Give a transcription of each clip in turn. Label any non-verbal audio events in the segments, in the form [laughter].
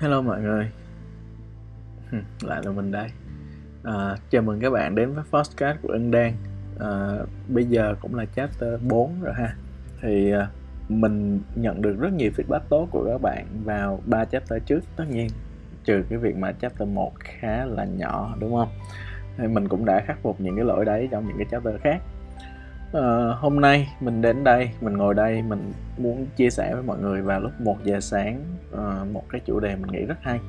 Hello mọi người. Lại là mình đây. À, Chào mừng các bạn đến với podcast của Ân Đan. À, Bây giờ cũng là chapter 4 rồi ha. Thì à, mình nhận được rất nhiều feedback tốt của các bạn vào ba chapter trước. Tất nhiên trừ cái việc mà chapter 1 khá là nhỏ đúng không? Thì mình cũng đã khắc phục những cái lỗi đấy trong những cái chapter khác uh, hôm nay mình đến đây mình ngồi đây mình muốn chia sẻ với mọi người vào lúc 1 giờ sáng uh, một cái chủ đề mình nghĩ rất hay.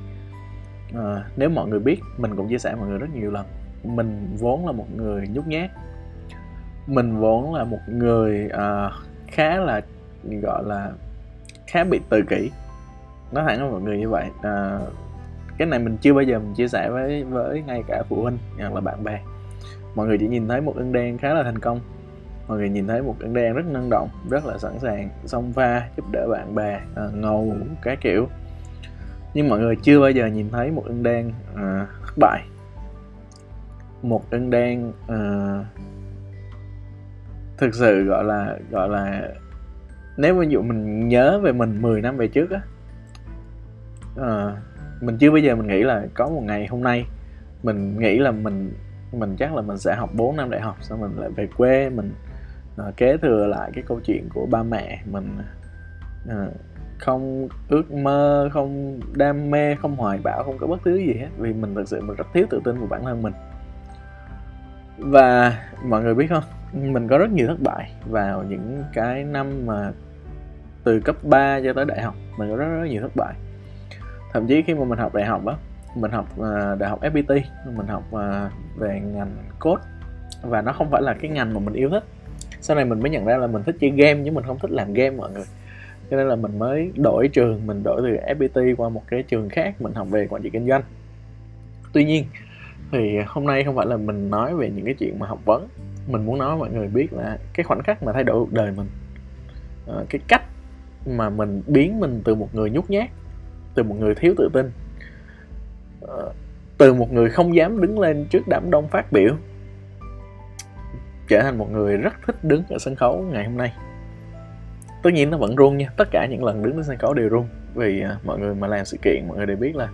Uh, nếu mọi người biết mình cũng chia sẻ mọi người rất nhiều lần. Mình vốn là một người nhút nhát. Mình vốn là một người uh, khá là gọi là khá bị tự kỷ. Nói thẳng với mọi người như vậy. Uh, cái này mình chưa bao giờ mình chia sẻ với với ngay cả phụ huynh hoặc là bạn bè. Mọi người chỉ nhìn thấy một ưng đen khá là thành công mọi người nhìn thấy một ưng đen rất năng động rất là sẵn sàng xông pha giúp đỡ bạn bè à, ngầu cái kiểu. Nhưng mọi người chưa bao giờ nhìn thấy một ưng đen à, thất bại. Một ưng đen à, thực sự gọi là gọi là nếu ví dụ mình nhớ về mình 10 năm về trước á à, mình chưa bao giờ mình nghĩ là có một ngày hôm nay mình nghĩ là mình mình chắc là mình sẽ học 4 năm đại học xong mình lại về quê mình à, kế thừa lại cái câu chuyện của ba mẹ mình à, không ước mơ không đam mê không hoài bão không có bất cứ gì hết vì mình thực sự mình rất thiếu tự tin vào bản thân mình. Và mọi người biết không? Mình có rất nhiều thất bại vào những cái năm mà từ cấp 3 cho tới đại học mình có rất, rất nhiều thất bại. Thậm chí khi mà mình học đại học á mình học uh, đại học FPT mình học uh, về ngành code và nó không phải là cái ngành mà mình yêu thích sau này mình mới nhận ra là mình thích chơi game nhưng mình không thích làm game mọi người. Cho nên là mình mới đổi trường, mình đổi từ FPT qua một cái trường khác, mình học về quản trị kinh doanh. Tuy nhiên, thì hôm nay không phải là mình nói về những cái chuyện mà học vấn. Mình muốn nói mọi người biết là cái khoảnh khắc mà thay đổi cuộc đời mình ờ, cái cách mà mình biến mình từ một người nhút nhát, từ một người thiếu tự tin ờ, từ một người không dám đứng lên trước đám đông phát biểu trở thành một người rất thích đứng ở sân khấu ngày hôm nay. Tất nhiên nó vẫn run nha tất cả những lần đứng trên sân khấu đều run. Vì uh, mọi người mà làm sự kiện mọi người đều biết là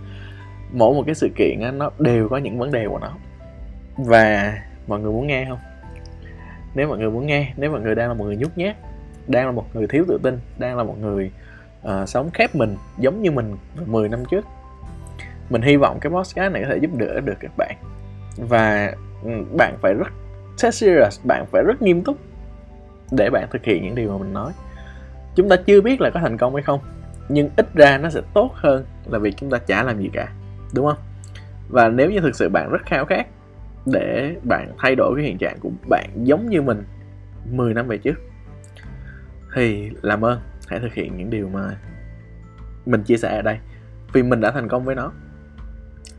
mỗi một cái sự kiện á, nó đều có những vấn đề của nó. Và mọi người muốn nghe không? Nếu mọi người muốn nghe nếu mọi người đang là một người nhút nhát đang là một người thiếu tự tin đang là một người uh, sống khép mình giống như mình 10 năm trước mình hy vọng cái podcast này có thể giúp đỡ được các bạn. Và ừ, bạn phải rất serious bạn phải rất nghiêm túc để bạn thực hiện những điều mà mình nói. Chúng ta chưa biết là có thành công hay không nhưng ít ra nó sẽ tốt hơn là việc chúng ta chả làm gì cả đúng không? Và nếu như thực sự bạn rất khao khát để bạn thay đổi cái hiện trạng của bạn giống như mình 10 năm về trước thì làm ơn hãy thực hiện những điều mà mình chia sẻ ở đây. Vì mình đã thành công với nó.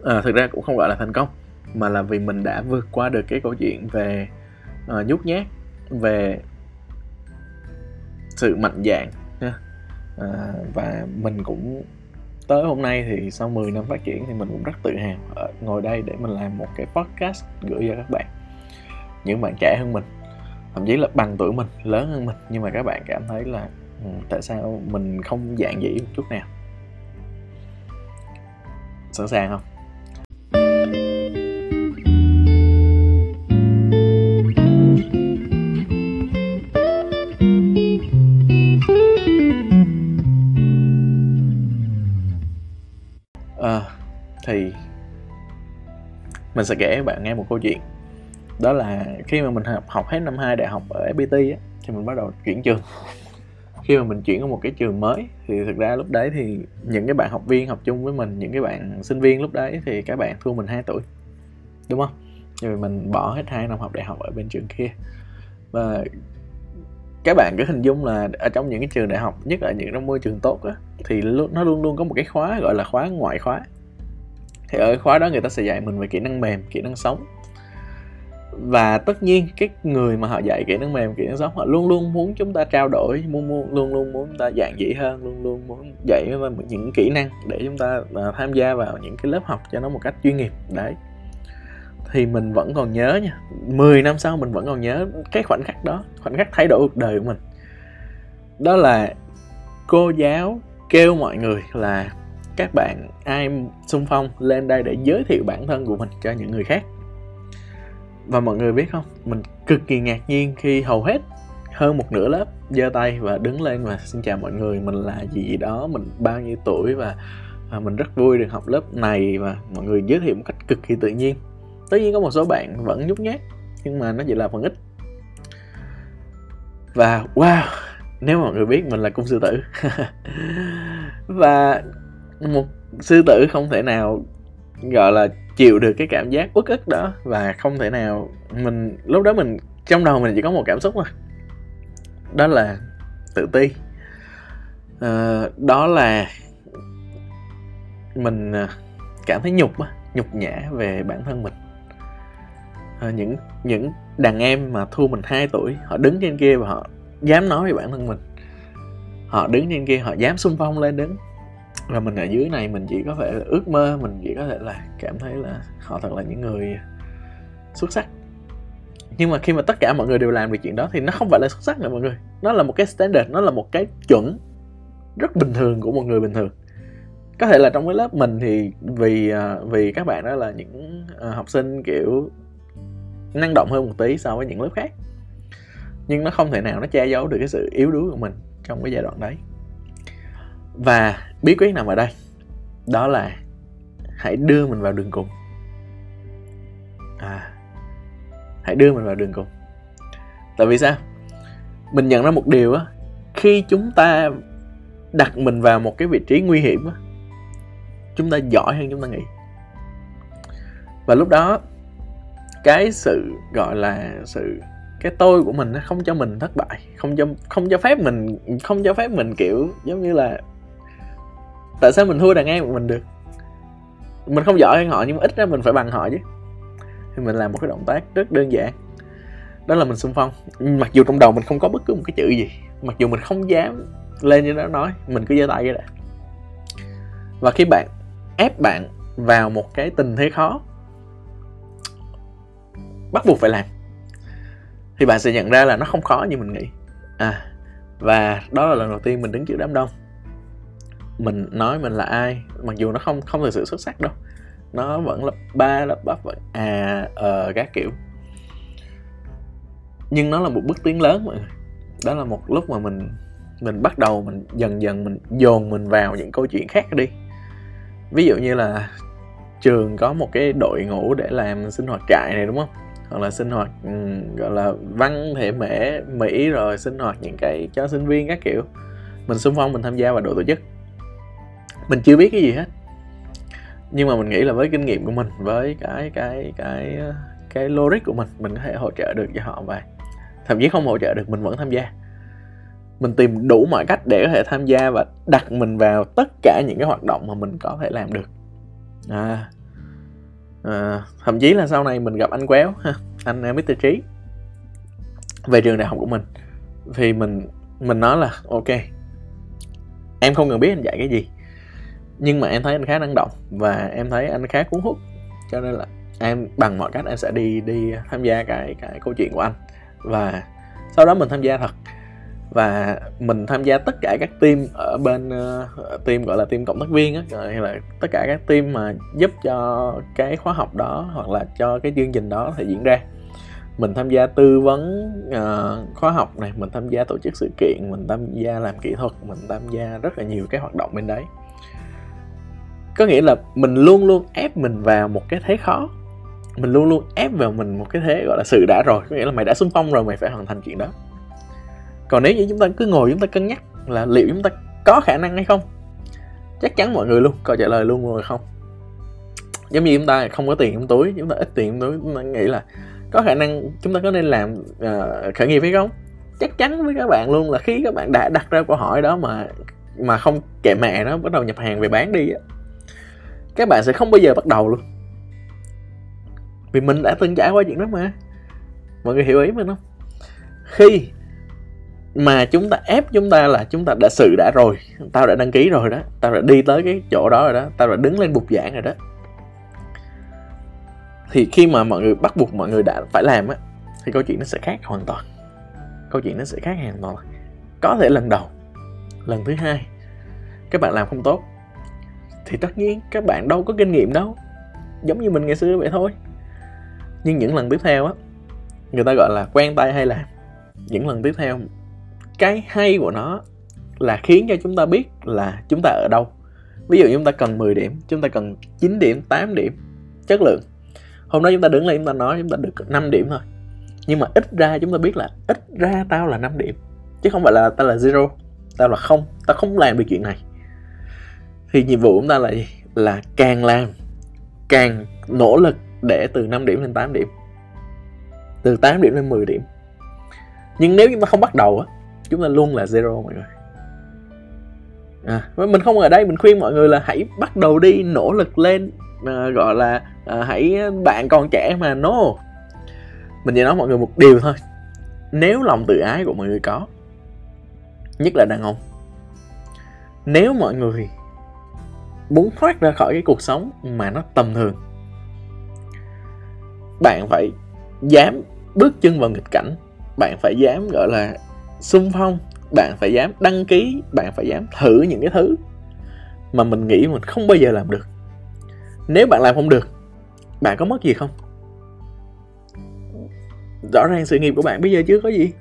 À, thực ra cũng không gọi là thành công mà là vì mình đã vượt qua được cái câu chuyện về uh, nhút nhát về sự mạnh dạn nha à, ờ, và mình cũng tới hôm nay thì sau 10 năm phát triển thì mình cũng rất tự hào ở ngồi đây để mình làm một cái podcast gửi cho các bạn. Những bạn trẻ hơn mình thậm chí là bằng tuổi mình lớn hơn mình nhưng mà các bạn cảm thấy là ừ, tại sao mình không dạng dĩ một chút nào? Sẵn sàng không? Mình sẽ kể bạn nghe một câu chuyện. Đó là khi mà mình học, học hết năm 2 đại học ở FPT á, thì mình bắt đầu chuyển trường. [laughs] Khi mà mình chuyển ở một cái trường mới thì thực ra lúc đấy thì những cái bạn học viên học chung với mình những cái bạn sinh viên lúc đấy thì các bạn thua mình 2 tuổi đúng không? Rồi mình bỏ hết hai năm học đại học ở bên trường kia. Và các bạn cứ hình dung là ở trong những cái trường đại học nhất là những cái môi trường tốt á thì nó luôn luôn có một cái khóa gọi là khóa ngoại khóa thì ở khóa đó người ta sẽ dạy mình về kỹ năng mềm kỹ năng sống. Và tất nhiên cái người mà họ dạy kỹ năng mềm kỹ năng sống họ luôn luôn muốn chúng ta trao đổi muốn, muốn luôn luôn muốn chúng ta dạng dĩ hơn luôn luôn muốn dạy những kỹ năng để chúng ta uh, tham gia vào những cái lớp học cho nó một cách chuyên nghiệp. Đấy. Thì mình vẫn còn nhớ nha 10 năm sau mình vẫn còn nhớ cái khoảnh khắc đó khoảnh khắc thay đổi cuộc đời của mình. Đó là cô giáo kêu mọi người là các bạn ai xung phong lên đây để giới thiệu bản thân của mình cho những người khác. Và mọi người biết không mình cực kỳ ngạc nhiên khi hầu hết hơn một nửa lớp giơ tay và đứng lên và xin chào mọi người mình là gì gì đó mình bao nhiêu tuổi và, và mình rất vui được học lớp này và mọi người giới thiệu một cách cực kỳ tự nhiên. Tất nhiên có một số bạn vẫn nhút nhát nhưng mà nó chỉ là phần ít. Và wow nếu mọi người biết mình là cung sư tử. [laughs] Và một sư tử không thể nào gọi là chịu được cái cảm giác uất ức đó. Và không thể nào mình lúc đó mình trong đầu mình chỉ có một cảm xúc thôi. Đó là tự ti. À, đó là mình ờ, cảm thấy nhục nhục nhã về bản thân mình. À, những những đàn em mà thua mình 2 tuổi họ đứng trên kia và họ dám nói về bản thân mình. Họ đứng trên kia họ dám xung phong lên đứng là mình ở dưới này, mình chỉ có thể là ước mơ, mình chỉ có thể là cảm thấy là họ thật là những người xuất sắc. Nhưng mà khi mà tất cả mọi người đều làm được chuyện đó thì nó không phải là xuất sắc nữa mọi người. Nó là một cái standard, nó là một cái chuẩn rất bình thường của một người bình thường. Có thể là trong cái lớp mình thì vì à, vì các bạn đó là những à, học sinh, kiểu, năng động hơn một tí so với những lớp khác. Nhưng nó không thể nào nó che giấu được cái sự yếu đuối của mình trong cái giai đoạn đấy và bí quyết nằm ở đây. Đó là hãy đưa mình vào đường cùng. À hãy đưa mình vào đường cùng. Tại vì sao? Mình nhận ra một điều á, khi chúng ta đặt mình vào một cái vị trí nguy hiểm á, chúng ta giỏi hơn chúng ta nghĩ. Và lúc đó, cái sự gọi là sự, cái tôi của mình nó không cho mình thất bại, không cho không cho phép mình, không cho phép mình, kiểu, giống như là tại sao mình thua đàn em của mình được? Mình không giỏi hơn họ, nhưng mà ít ra mình phải bằng họ chứ. Thì mình làm một cái động tác rất đơn giản. Đó là mình xung phong. Mặc dù trong đầu mình không có bất cứ một cái chữ gì. Mặc dù mình không dám lên như đó nói, mình cứ giơ tay cái đã. Và khi bạn ép bạn vào một cái tình thế khó, bắt buộc phải làm, thì bạn sẽ nhận ra là nó không khó như mình nghĩ. À và đó là lần đầu tiên mình đứng trước đám đông mình nói mình là ai mặc dù nó không không thực sự xuất sắc đâu. Nó vẫn là ba là bắp vẫn à ờ các kiểu. Nhưng nó là một bước tiến lớn mọi người. Đó là một lúc mà mình mình bắt đầu mình dần dần mình dồn mình vào những câu chuyện khác đi. Ví dụ như là trường có một cái đội ngũ để làm sinh hoạt trại này đúng không? Hoặc là sinh hoạt um, gọi là văn thể mễ mỹ rồi sinh hoạt những cái cho sinh viên các kiểu. Mình xung phong mình tham gia vào đội tổ chức mình chưa biết cái gì hết. Nhưng mà mình nghĩ là với kinh nghiệm của mình với cái cái cái cái logic của mình mình có thể hỗ trợ được cho họ và thậm chí không hỗ trợ được mình vẫn tham gia. Mình tìm đủ mọi cách để có thể tham gia và đặt mình vào tất cả những cái hoạt động mà mình có thể làm được. À, à thậm chí là sau này mình gặp anh quéo ha anh à, Mr Trí về trường đại học của mình. Thì mình mình nói là ok em không cần biết anh dạy cái gì nhưng mà em thấy anh khá năng động và em thấy anh khá cuốn hút. Cho nên là em bằng mọi cách em sẽ đi đi tham gia cái cái câu chuyện của anh. Và sau đó mình tham gia thật. Và mình tham gia tất cả các team ở bên uh, team gọi là team cộng tác viên á hay là tất cả các team mà giúp cho cái khóa học đó hoặc là cho cái chương trình đó thể diễn ra. Mình tham gia tư vấn uh, khóa học này mình tham gia tổ chức sự kiện mình tham gia làm kỹ thuật mình tham gia rất là nhiều cái hoạt động bên đấy có nghĩa là mình luôn luôn ép mình vào một cái thế khó. Mình luôn luôn ép vào mình một cái thế gọi là sự đã rồi. Có nghĩa là mày đã xung phong rồi mày phải hoàn thành chuyện đó. Còn nếu như chúng ta cứ ngồi chúng ta cân nhắc là liệu chúng ta có khả năng hay không chắc chắn mọi người luôn câu trả lời luôn rồi không. Giống như chúng ta không có tiền trong túi chúng ta ít tiền trong túi chúng ta nghĩ là có khả năng chúng ta có nên làm uh, khởi nghiệp hay không? Chắc chắn với các bạn luôn là khi các bạn đã đặt ra câu hỏi đó mà mà không kệ mẹ nó bắt đầu nhập hàng về bán đi á các bạn sẽ không bao giờ bắt đầu luôn. Vì mình đã từng trải qua chuyện đó mà. Mọi người hiểu ý mình không? Khi mà chúng ta ép chúng ta là chúng ta đã sự đã rồi, tao đã đăng ký rồi đó, tao đã đi tới cái chỗ đó rồi đó, tao đã đứng lên bục giảng rồi đó. Thì khi mà mọi người bắt buộc mọi người đã phải làm á, thì câu chuyện nó sẽ khác hoàn toàn. Câu chuyện nó sẽ khác hoàn toàn. Có thể lần đầu, lần thứ hai, các bạn làm không tốt thì tất nhiên, các bạn đâu có kinh nghiệm đâu. Giống như mình ngày xưa vậy thôi. Nhưng những lần tiếp theo á, người ta gọi là quen tay hay làm những lần tiếp theo, cái hay của nó là khiến cho chúng ta biết là chúng ta ở đâu. Ví dụ chúng ta cần 10 điểm, chúng ta cần 9 điểm 8 điểm chất lượng. Hôm đó chúng ta đứng lên, chúng ta nói chúng ta được 5 điểm thôi. Nhưng mà ít ra chúng ta biết là ít ra tao là 5 điểm, chứ không phải là tao là zero, tao là không, tao không làm được chuyện này thì nhiệm vụ của chúng ta là gì? Là càng làm càng nỗ lực để từ 5 điểm lên 8 điểm. Từ 8 điểm lên 10 điểm. Nhưng nếu chúng ta không bắt đầu á chúng ta luôn là zero mọi người. À, mình không ở đây mình khuyên mọi người là hãy bắt đầu đi nỗ lực lên à, gọi là à, hãy à, bạn còn trẻ mà no. Mình chỉ nói mọi người một điều thôi. Nếu lòng tự ái của mọi người có nhất là đàn ông nếu mọi người muốn thoát ra khỏi cái cuộc sống mà nó tầm thường. Bạn phải dám bước chân vào nghịch cảnh. Bạn phải dám, gọi là, xung phong. Bạn phải dám đăng ký. Bạn phải dám thử những cái thứ mà mình nghĩ mình không bao giờ làm được. Nếu bạn làm không được, bạn có mất gì không? Rõ ràng sự nghiệp của bạn bây giờ chưa có gì,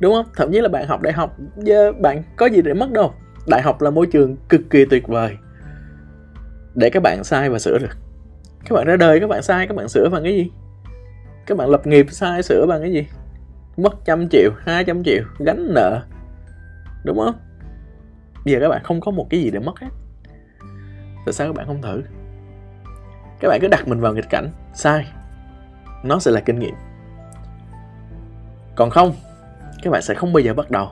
đúng không? Thậm chí là bạn học đại học, giờ bạn có gì để mất đâu? Đại học là môi trường cực kỳ tuyệt vời để các bạn sai và sửa được. Các bạn ra đời, các bạn sai, các bạn sửa bằng cái gì? Các bạn lập nghiệp sai, sửa bằng cái gì? Mất trăm triệu, hai trăm triệu, gánh nợ. Đúng không? Bây giờ các bạn không có một cái gì để mất hết. Tại sao các bạn không thử? Các bạn cứ đặt mình vào nghịch cảnh. Sai. Nó sẽ là kinh nghiệm. Còn không, các bạn sẽ không bao giờ bắt đầu.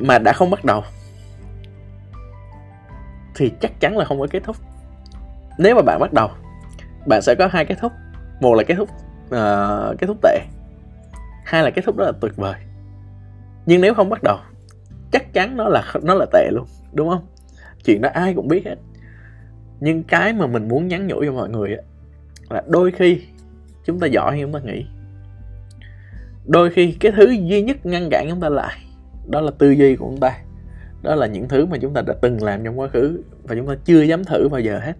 Mà đã không bắt đầu thì chắc chắn là không có kết thúc. Nếu mà bạn bắt đầu bạn sẽ có hai kết thúc. Một là kết thúc uh, kết thúc tệ hai là kết thúc rất là tuyệt vời. Nhưng nếu không bắt đầu chắc chắn nó là nó là tệ luôn đúng không? Chuyện đó ai cũng biết hết. Nhưng cái mà mình muốn nhắn nhủ cho mọi người á là đôi khi chúng ta giỏi hơn chúng ta nghĩ đôi khi cái thứ duy nhất ngăn cản chúng ta lại đó là tư duy của chúng ta đó là những thứ mà chúng ta đã từng làm trong quá khứ và chúng ta chưa dám thử bao giờ hết.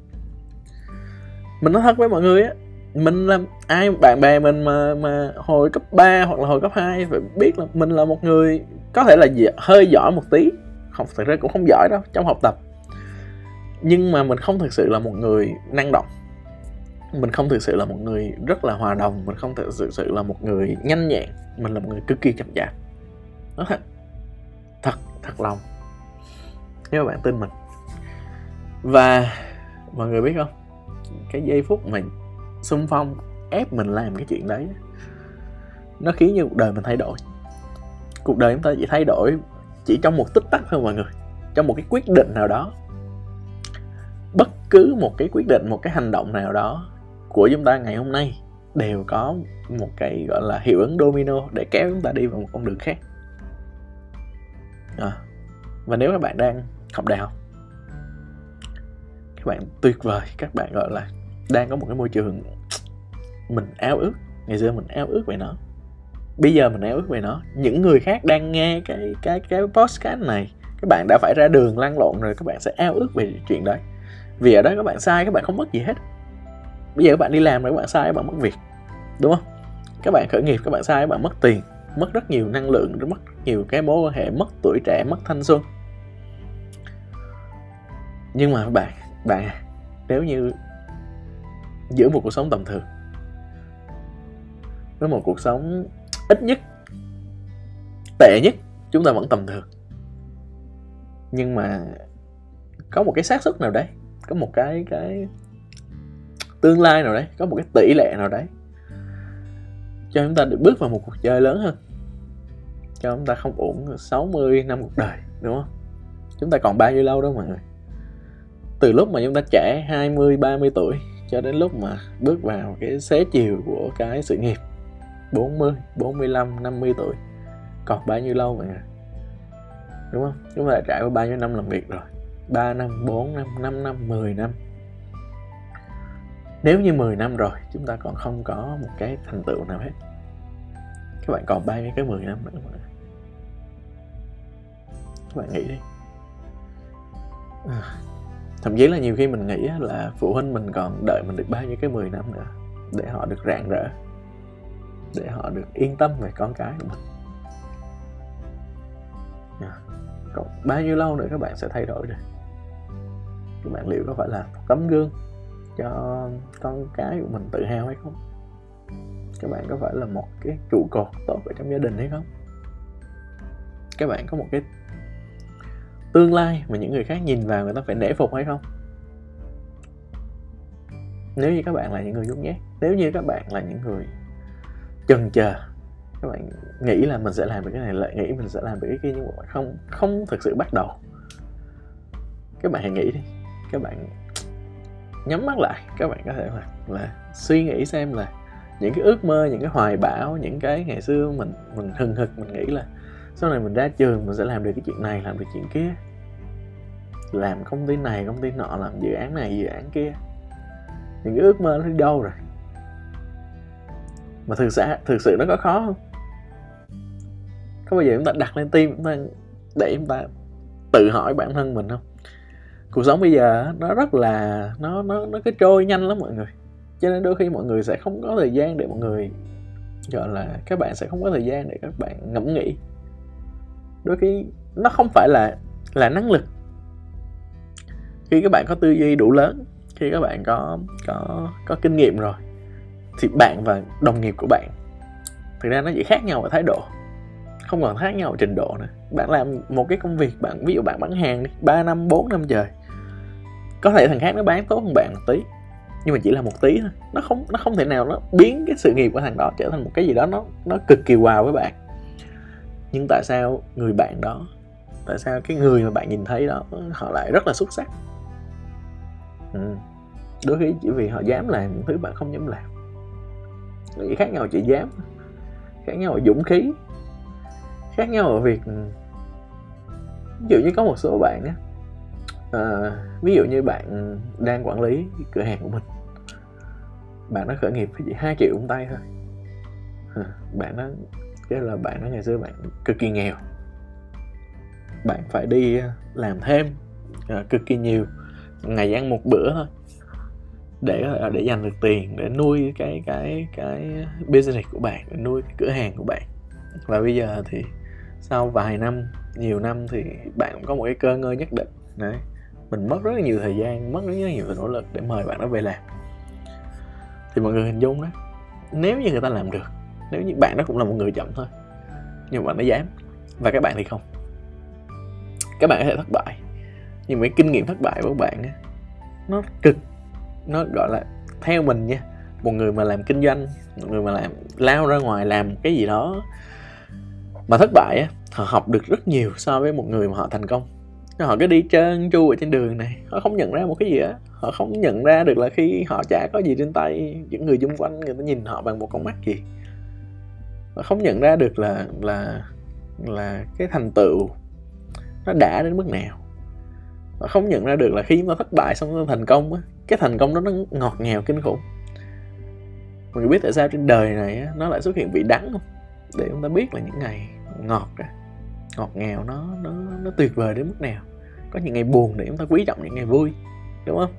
Mình nói thật với mọi người á, mình là ai, bạn bè mình mà mà hồi cấp 3 hoặc là hồi cấp 2 phải biết là mình là một người có thể là hơi giỏi một tí. Không thực ra cũng không giỏi đâu, trong học tập. Nhưng mà mình không thực sự là một người năng động. Mình không thực sự là một người rất là hòa đồng, mình không thực sự là một người nhanh nhẹn. Mình là một người cực kỳ chậm chạp. Thật thật lòng nếu mà bạn tin mình. Và mọi người biết không? Cái giây phút mà xung phong ép mình làm cái chuyện đấy nó khiến như cuộc đời mình thay đổi. Cuộc đời chúng ta chỉ thay đổi chỉ trong một tích tắc thôi mọi người trong một cái quyết định nào đó. Bất cứ một cái quyết định một cái hành động nào đó của chúng ta ngày hôm nay đều có một cái gọi là hiệu ứng domino để kéo chúng ta đi vào một con đường khác. À, và nếu các bạn đang học đại học các bạn tuyệt vời các bạn gọi là đang có một cái môi trường mình áo ước ngày xưa mình áo ước về nó bây giờ mình áo ước về nó những người khác đang nghe cái cái cái podcast này các bạn đã phải ra đường lăn lộn rồi các bạn sẽ ao ước về chuyện đấy vì ở đó các bạn sai các bạn không mất gì hết bây giờ các bạn đi làm rồi các bạn sai các bạn mất việc đúng không các bạn khởi nghiệp các bạn sai các bạn mất tiền mất rất nhiều năng lượng mất nhiều cái mối quan hệ mất tuổi trẻ mất thanh xuân nhưng mà bạn bạn à, nếu như giữ một cuộc sống tầm thường, với một cuộc sống ít nhất, tệ nhất, chúng ta vẫn tầm thường. Nhưng mà có một cái xác suất nào đấy, có một cái cái tương lai nào đấy, có một cái tỷ lệ nào đấy, cho chúng ta được bước vào một cuộc chơi lớn hơn, cho chúng ta không uổng 60 năm cuộc đời, đúng không? Chúng ta còn bao nhiêu lâu đâu mọi người? Từ lúc mà chúng ta trẻ 20 30 tuổi cho đến lúc mà bước vào cái xế chiều của cái sự nghiệp 40, 45, 50 tuổi còn bao nhiêu lâu mọi người đúng không? Chúng ta đã trải qua bao nhiêu năm làm việc rồi? 3 năm, 4 năm, 5 năm, 10 năm. Nếu như 10 năm rồi chúng ta còn không có một cái thành tựu nào hết. Các bạn còn bao nhiêu cái 10 năm nữa mọi người các bạn nghĩ đi. À, thậm chí là nhiều khi mình nghĩ là phụ huynh mình còn đợi mình được bao nhiêu cái 10 năm nữa để họ được rạng rỡ, để họ được yên tâm về con cái của mình. Yeah. còn bao nhiêu lâu nữa các bạn sẽ thay đổi được các bạn liệu có phải là tấm gương cho con cái của mình tự hào hay không? Các bạn có phải là một cái trụ cột tốt ở trong gia đình hay không? Các bạn có một cái tương lai mà những người khác nhìn vào người ta phải nể phục hay không? Nếu như các bạn là những người nhút nhát nếu như các bạn là những người chần chờ các bạn nghĩ là mình sẽ làm được cái này lại nghĩ mình sẽ làm được cái kia nhưng mà không không thực sự bắt đầu. Các bạn hãy nghĩ đi. Các bạn nhắm mắt lại. Các bạn có thể là, là suy nghĩ xem là những cái ước mơ những cái hoài bão những cái ngày xưa mình mình hừng hực mình nghĩ là sau này mình ra trường, mình sẽ làm được cái chuyện này, làm được chuyện kia. Làm công ty này, công ty nọ, làm dự án này, dự án kia. Những cái ước mơ nó đi đâu rồi? Mà thực sự thực sự nó có khó không? Có bao giờ chúng ta đặt lên tim chúng ta để chúng ta tự hỏi bản thân mình không? Cuộc sống bây giờ nó rất là, nó nó nó cứ trôi nhanh lắm mọi người. Cho nên đôi khi mọi người sẽ không có thời gian để mọi người, gọi là, các bạn sẽ không có thời gian để các bạn ngẫm nghĩ đôi khi nó không phải là là năng lực. Khi các bạn có tư duy đủ lớn, khi các bạn có có có kinh nghiệm rồi, thì bạn và đồng nghiệp của bạn, thực ra nó chỉ khác nhau ở thái độ, không còn khác nhau ở trình độ nữa. Bạn làm một cái công việc, bạn, ví dụ bạn bán hàng đi, ba năm 4 năm trời, có thể thằng khác nó bán tốt hơn bạn một tí, nhưng mà chỉ là một tí thôi. Nó không nó không thể nào nó biến cái sự nghiệp của thằng đó trở thành một cái gì đó nó nó cực kỳ wow với bạn nhưng tại sao người bạn đó tại sao cái người mà bạn nhìn thấy đó họ lại rất là xuất sắc? Ừ. đôi khi chỉ vì họ dám làm những thứ bạn không dám làm. Chỉ khác nhau chỉ dám khác nhau ở dũng khí khác nhau ở việc ví dụ như có một số bạn á à, ví dụ như bạn đang quản lý cửa hàng của mình. Bạn nó khởi nghiệp chỉ hai triệu trong tay thôi. Bạn nó cái là bạn nói ngày xưa bạn cực kỳ nghèo. Bạn phải đi ờ, làm thêm à, cực kỳ nhiều. Ngày ăn một bữa thôi. Để ờ, để dành được tiền để nuôi cái cái cái business của bạn để nuôi cái cửa hàng của bạn. Và bây giờ thì sau vài năm nhiều năm thì bạn cũng có một cái cơ ngơi nhất định. Đấy. Mình mất rất là nhiều thời gian mất rất là nhiều nỗ lực để mời bạn đó về làm. Thì mọi người hình dung đó nếu như người ta làm được nếu như bạn đó cũng là một người chậm thôi, nhưng mà nó dám, và các bạn thì không. Các bạn có thể thất bại, nhưng mà cái kinh nghiệm thất bại của bạn á, nó cực, nó gọi là theo mình nha. Một người mà làm kinh doanh, một người mà làm, lao ra ngoài làm cái gì đó mà thất bại á, họ học được rất nhiều so với một người mà họ thành công. Họ cứ đi trơn tru ở trên đường này, họ không nhận ra một cái gì á. Họ không nhận ra được là khi họ chả có gì trên tay những người xung quanh, người ta nhìn họ bằng một con mắt gì không nhận ra được là là là cái thành tựu nó đã đến mức nào. Họ không nhận ra được là khi chúng ta thất bại xong nó thành công á cái thành công đó nó ngọt ngào kinh khủng. Mọi người biết tại sao trên đời này á, nó lại xuất hiện vị đắng không? Để chúng ta biết là những ngày ngọt ngọt ngào nó nó nó tuyệt vời đến mức nào. Có những ngày buồn để chúng ta quý trọng những ngày vui đúng không?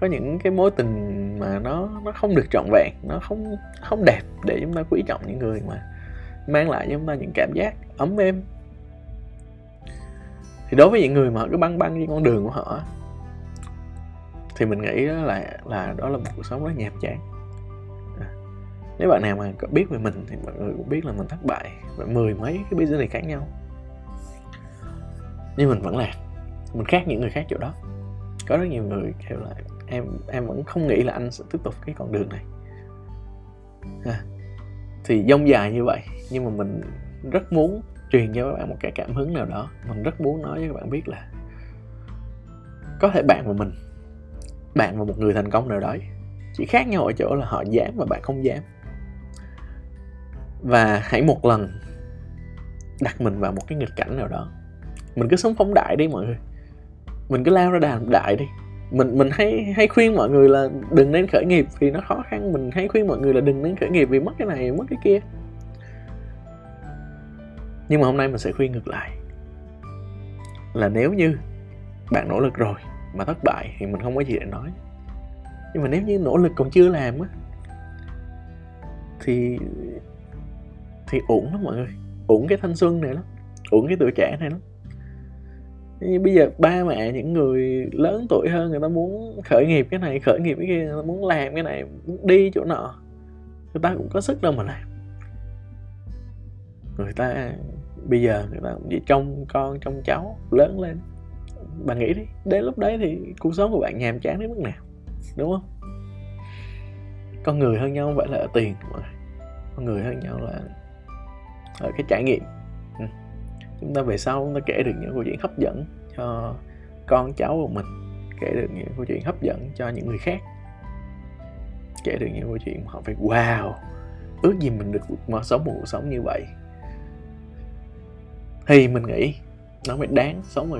Có những cái mối tình mà nó nó không được trọn vẹn nó không không đẹp để chúng ta quý trọng những người mà mang lại cho chúng ta những cảm giác ấm êm. Thì đối với những người mà họ cứ băng băng trên con đường của họ thì mình nghĩ đó là là đó là một cuộc sống rất nhàm chán. À, nếu bạn nào mà biết về mình thì mọi người cũng biết là mình thất bại về mười mấy cái business này khác nhau. Nhưng mình vẫn làm mình khác những người khác chỗ đó. Có rất nhiều người kêu là em em vẫn không nghĩ là anh sẽ tiếp tục cái con đường này. À, thì dông dài như vậy nhưng mà mình rất muốn truyền cho các bạn một cái cảm hứng nào đó. Mình rất muốn nói với các bạn biết là có thể bạn và mình bạn và một người thành công nào đó chỉ khác nhau ở chỗ là họ dám và bạn không dám. Và hãy một lần đặt mình vào một cái nghịch cảnh nào đó. Mình cứ sống phóng đại đi mọi người. Mình cứ lao ra đàm đại đi mình mình hay hay khuyên mọi người là đừng nên khởi nghiệp vì nó khó khăn. Mình hay khuyên mọi người là đừng nên khởi nghiệp vì mất cái này, mất cái kia. Nhưng mà hôm nay mình sẽ khuyên ngược lại. Là nếu như bạn nỗ lực rồi mà thất bại thì mình không có gì để nói. Nhưng mà nếu như nỗ lực còn chưa làm á, thì thì uổng lắm mọi người. Uổng cái thanh xuân này lắm, uổng cái tuổi trẻ này lắm nhưng bây giờ ba mẹ những người lớn tuổi hơn người ta muốn khởi nghiệp cái này, khởi nghiệp cái kia, người ta muốn làm cái này, muốn đi chỗ nọ, người ta cũng có sức đâu mà làm. Người ta, bây giờ người ta cũng chỉ trông con, trông cháu lớn lên. Bạn nghĩ đi, đến lúc đấy thì cuộc sống của bạn nhàm chán đến mức nào, đúng không? Con người hơn nhau không phải là ở tiền mà. Con người hơn nhau là ở cái trải nghiệm chúng ta về sau chúng ta kể được những câu chuyện hấp dẫn cho con cháu của mình kể được những câu chuyện hấp dẫn cho những người khác. Kể được những câu chuyện mà họ phải wow ước gì mình được mà sống một cuộc sống như vậy. Thì mình nghĩ nó mới đáng sống một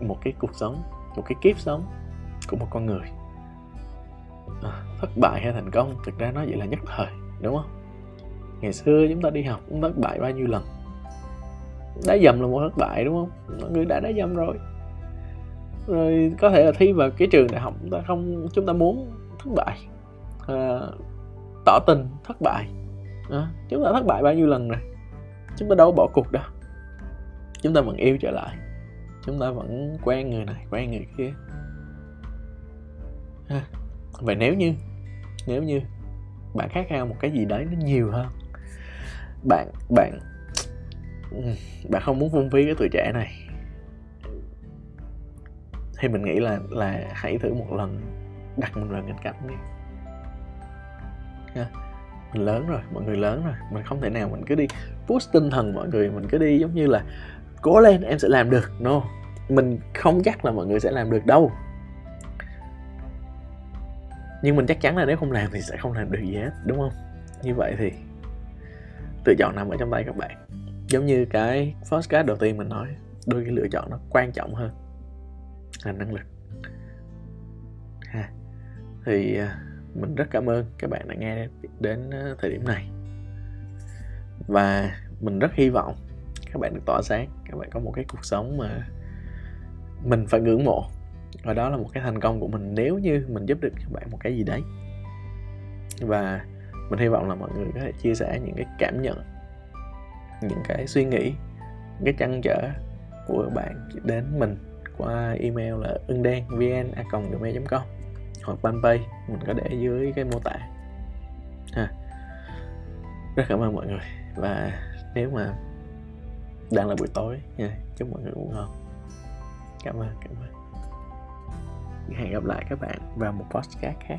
một cái cuộc sống một cái kiếp sống của một con người. À, thất bại hay thành công thực ra nó vậy là nhất thời đúng không? Ngày xưa chúng ta đi học cũng thất bại bao nhiêu lần? Đá dầm là một thất bại đúng không? Mọi người đã đá dầm rồi. Rồi có thể là thi vào cái trường đại học chúng ta không chúng ta muốn thất bại. À, tỏ tình thất bại. À, chúng ta thất bại bao nhiêu lần rồi? Chúng ta đâu bỏ cuộc đâu. Chúng ta vẫn yêu trở lại. Chúng ta vẫn quen người này quen người kia. À, vậy nếu như nếu như bạn khát khao một cái gì đấy nó nhiều hơn bạn bạn bạn không muốn phung phí cái tuổi trẻ này. Thì mình nghĩ là là hãy thử một lần, đặt mình vào nghịch cảnh đi. Yeah. mình lớn rồi, mọi người lớn rồi, mình không thể nào mình cứ đi push tinh thần mọi người, mình cứ đi giống như là cố lên, em sẽ làm được, no. Mình không chắc là mọi người sẽ làm được đâu. Nhưng mình chắc chắn là nếu không làm thì sẽ không làm được gì hết, đúng không? Như vậy thì lựa chọn nằm ở trong tay các bạn giống như cái podcast đầu tiên mình nói, đôi khi lựa chọn nó quan trọng hơn là năng lực. Ha. Thì à, mình rất cảm ơn các bạn đã nghe đến à, thời điểm này. Và mình rất hy vọng các bạn được tỏa sáng, các bạn có một cái cuộc sống mà mình phải ngưỡng mộ. Và đó là một cái thành công của mình nếu như mình giúp được các bạn một cái gì đấy. Và mình hy vọng là mọi người có thể chia sẻ những cái cảm nhận những cái suy nghĩ những cái trăn trở của bạn đến mình qua email là ưng đen vn a gmail com hoặc fanpage mình có để dưới cái mô tả. Ha. Rất cảm ơn mọi người. Và nếu mà đang là buổi tối nha, chúc mọi người ngủ ngon. Cảm ơn cảm ơn. Hẹn gặp lại các bạn vào một podcast khác.